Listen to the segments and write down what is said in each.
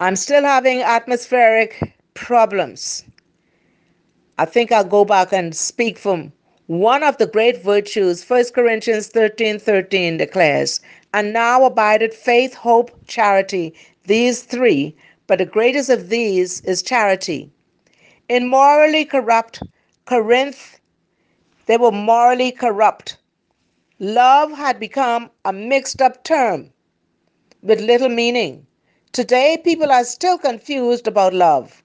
I'm still having atmospheric problems. I think I'll go back and speak from one of the great virtues. 1 Corinthians 13 13 declares, And now abided faith, hope, charity, these three, but the greatest of these is charity. In morally corrupt Corinth, they were morally corrupt. Love had become a mixed up term with little meaning. Today, people are still confused about love.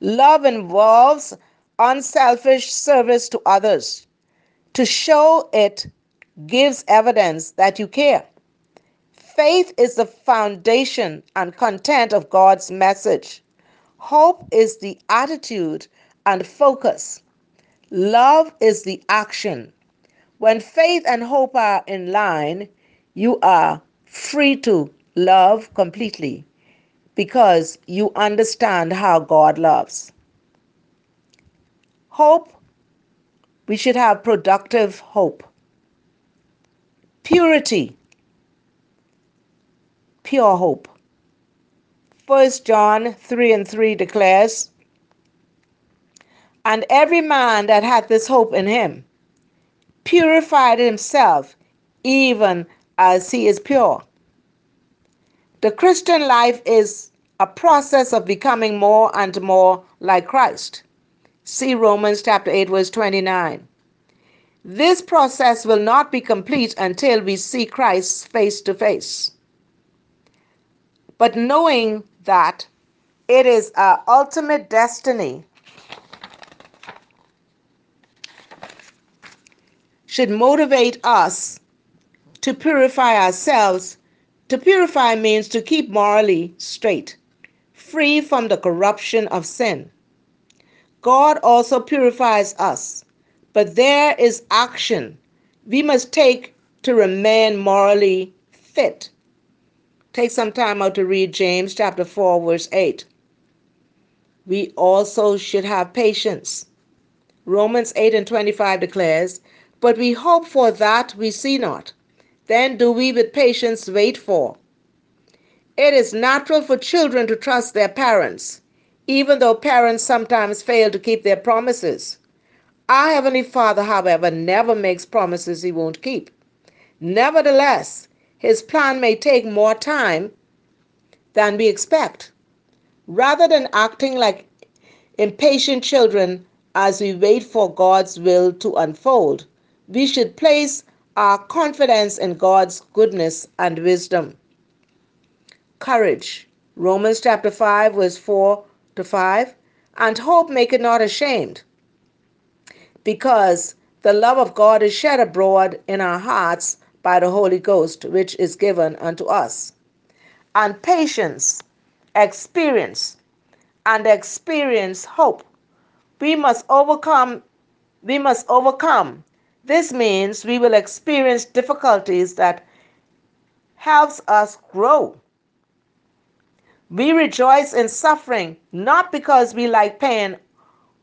Love involves unselfish service to others. To show it gives evidence that you care. Faith is the foundation and content of God's message. Hope is the attitude and focus. Love is the action. When faith and hope are in line, you are free to love completely because you understand how God loves. Hope, we should have productive hope. Purity, pure hope. 1 John 3 and 3 declares, And every man that hath this hope in him purified himself, even as he is pure. The Christian life is a process of becoming more and more like Christ. See Romans chapter 8 verse 29. This process will not be complete until we see Christ face to face. But knowing that it is our ultimate destiny should motivate us to purify ourselves. To purify means to keep morally straight, free from the corruption of sin. God also purifies us, but there is action we must take to remain morally fit. Take some time out to read James chapter 4, verse 8. We also should have patience. Romans 8 and 25 declares, But we hope for that we see not. Then do we with patience wait for. It is natural for children to trust their parents, even though parents sometimes fail to keep their promises. Our Heavenly Father, however, never makes promises He won't keep. Nevertheless, His plan may take more time than we expect. Rather than acting like impatient children as we wait for God's will to unfold, we should place our confidence in God's goodness and wisdom. Courage. Romans chapter 5, verse 4 to 5. And hope make it not ashamed, because the love of God is shed abroad in our hearts by the Holy Ghost, which is given unto us. And patience, experience, and experience hope. We must overcome, we must overcome. This means we will experience difficulties that helps us grow. We rejoice in suffering not because we like pain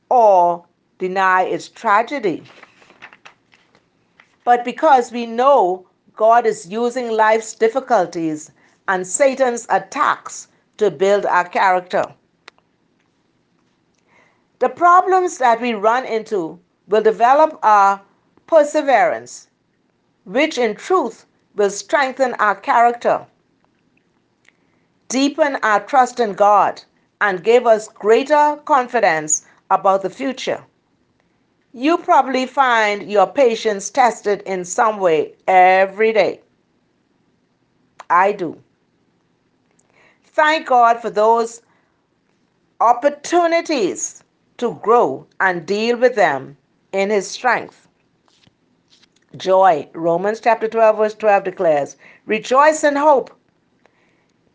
or deny its tragedy, but because we know God is using life's difficulties and Satan's attacks to build our character. The problems that we run into will develop our perseverance, which in truth will strengthen our character deepen our trust in God, and give us greater confidence about the future. You probably find your patience tested in some way every day. I do. Thank God for those opportunities to grow and deal with them in His strength. Joy, Romans chapter 12, verse 12 declares, Rejoice in hope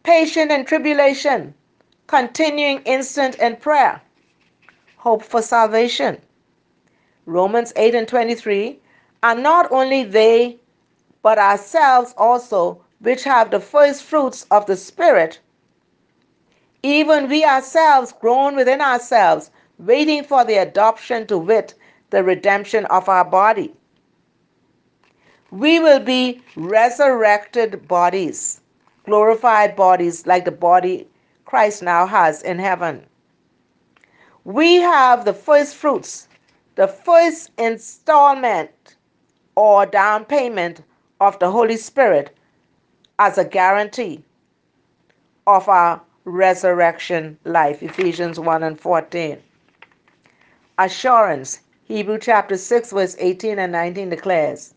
patient in tribulation, continuing instant in prayer, hope for salvation. Romans 8 and 23, and not only they, but ourselves also, which have the first fruits of the Spirit, even we ourselves groan within ourselves, waiting for the adoption to wit, the redemption of our body. We will be resurrected bodies glorified bodies like the body Christ now has in heaven. We have the first fruits, the first installment or down payment of the Holy Spirit as a guarantee of our resurrection life. Ephesians 1 and 14. Assurance. Hebrew chapter 6, verse 18 and 19 declares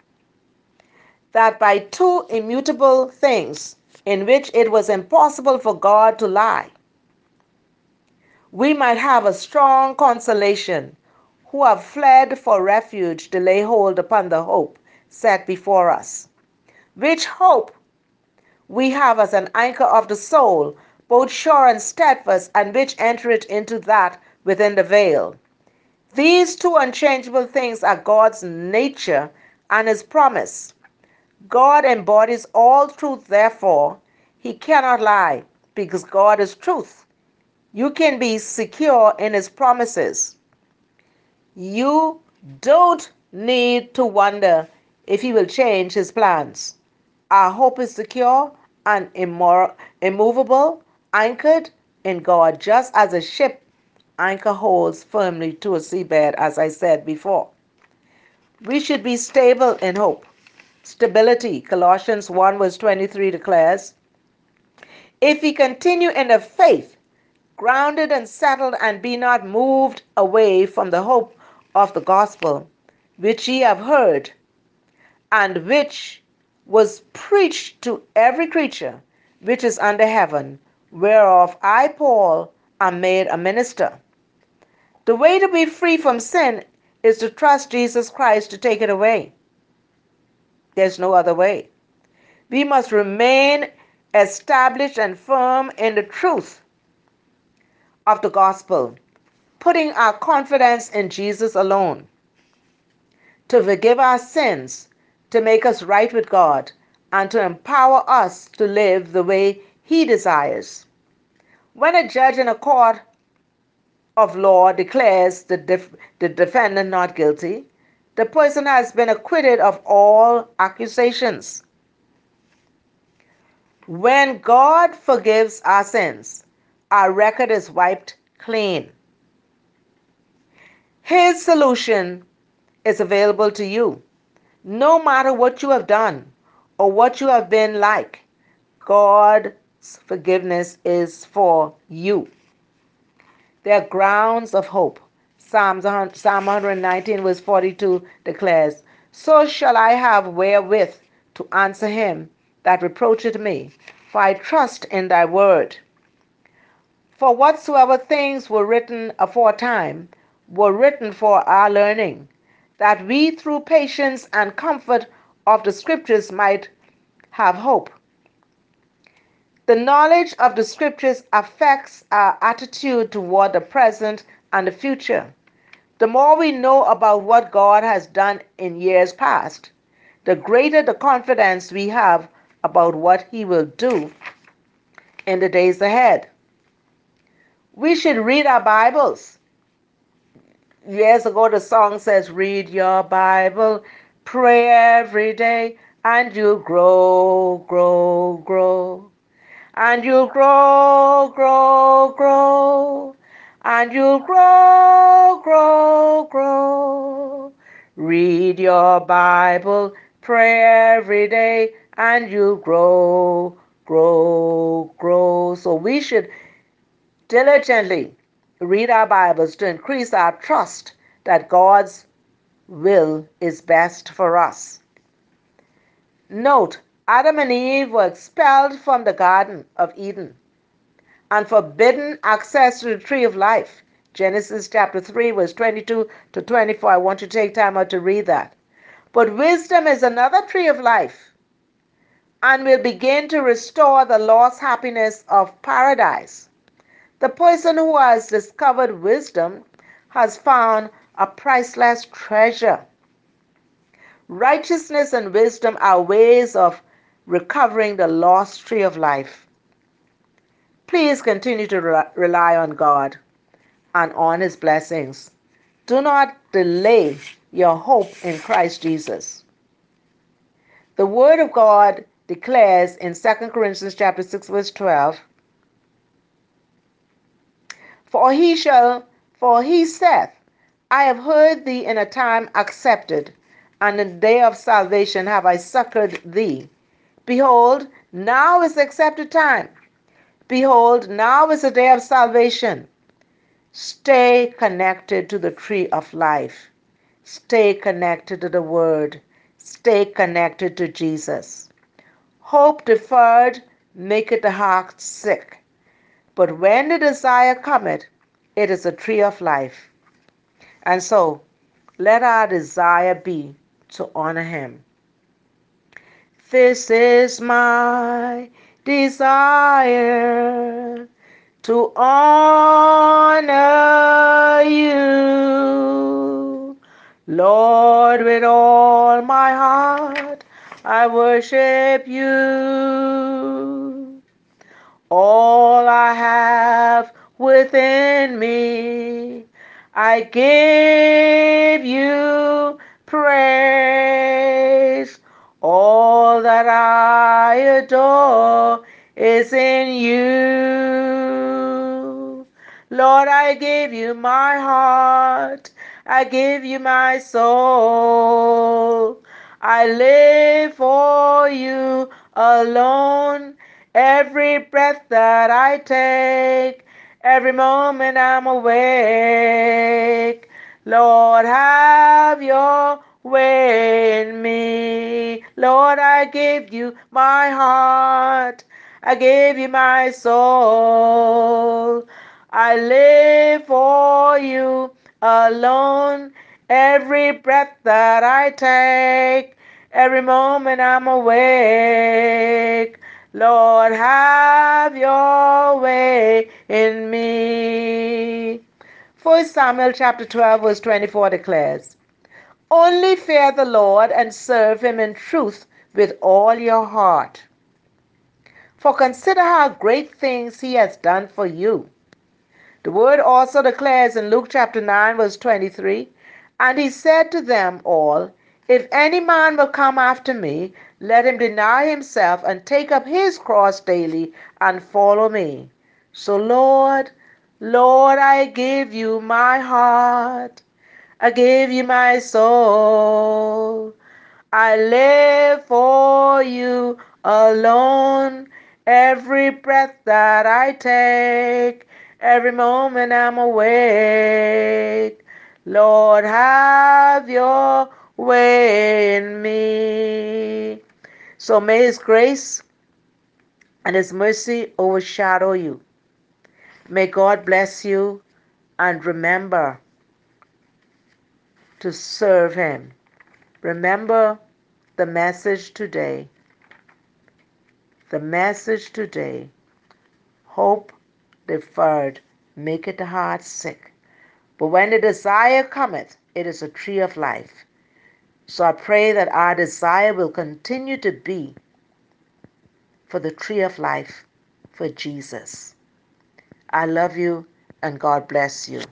that by two immutable things in which it was impossible for God to lie, we might have a strong consolation who have fled for refuge to lay hold upon the hope set before us, which hope we have as an anchor of the soul, both sure and steadfast, and which entereth into that within the veil. These two unchangeable things are God's nature and his promise. God embodies all truth, therefore, he cannot lie because God is truth. You can be secure in his promises. You don't need to wonder if he will change his plans. Our hope is secure and immor- immovable, anchored in God, just as a ship anchor holds firmly to a seabed, as I said before. We should be stable in hope. Stability, Colossians 1 verse 23 declares, If ye continue in the faith, grounded and settled, and be not moved away from the hope of the gospel, which ye have heard, and which was preached to every creature which is under heaven, whereof I, Paul, am made a minister. The way to be free from sin is to trust Jesus Christ to take it away. There's no other way. We must remain established and firm in the truth of the gospel, putting our confidence in Jesus alone to forgive our sins to make us right with God and to empower us to live the way He desires. When a judge in a court of law declares the, def- the defendant not guilty, the person has been acquitted of all accusations. When God forgives our sins, our record is wiped clean. His solution is available to you. No matter what you have done or what you have been like, God's forgiveness is for you. There are grounds of hope. Psalms, Psalm 119, verse 42 declares, So shall I have wherewith to answer him that reproacheth me, for I trust in thy word. For whatsoever things were written aforetime were written for our learning, that we through patience and comfort of the scriptures might have hope. The knowledge of the scriptures affects our attitude toward the present and the future. The more we know about what God has done in years past, the greater the confidence we have about what He will do in the days ahead. We should read our Bibles. Years ago the song says read your bible pray every day and you'll grow grow grow. And you'll grow grow grow and you'll grow grow grow. Read your bible pray every day and you'll grow grow grow. So we should diligently read our Bibles to increase our trust that God's will is best for us. Note, Adam and Eve were expelled from the Garden of Eden and forbidden access to the tree of life. Genesis chapter 3, verse 22 to 24. I want you to take time out to read that. But wisdom is another tree of life and will begin to restore the lost happiness of paradise. The person who has discovered wisdom has found a priceless treasure. Righteousness and wisdom are ways of recovering the lost tree of life. Please continue to rely on God and on His blessings. Do not delay your hope in Christ Jesus. The Word of God declares in 2 Corinthians chapter 6, verse 12 For he shall, for he saith, I have heard thee in a time accepted, and in the day of salvation have I succored thee. Behold, now is the accepted time. Behold, now is the day of salvation. Stay connected to the tree of life. Stay connected to the word. Stay connected to Jesus. Hope deferred maketh the heart sick. But when the desire cometh, it is a tree of life. And so, let our desire be to honor him. This is my desire to honor you. Lord, with all my heart, I worship you. All I have within me, I give you praise. All I adore is in you. Lord, I give you my heart. I give you my soul. I live for you alone. Every breath that I take, every moment I'm awake. Lord, have your in me. Lord, I give you my heart. I give you my soul. I live for you alone. Every breath that I take, every moment I'm awake. Lord, have your way in me. 1 Samuel chapter 12, verse 24 declares, Only fear the Lord and serve him in truth with all your heart. For consider how great things he has done for you. The word also declares in Luke chapter 9, verse 23, And he said to them all, If any man will come after me, let him deny himself and take up his cross daily and follow me. So, Lord, Lord, I give you my heart. I give you my soul. I live for you alone. Every breath that I take, every moment I'm awake. Lord, have your way in me. So may His grace and His mercy overshadow you. May God bless you and remember to serve Him. Remember the message today. The message today. Hope deferred maketh the heart sick. But when the desire cometh, it is a tree of life. So I pray that our desire will continue to be for the tree of life, for Jesus. I love you and God bless you.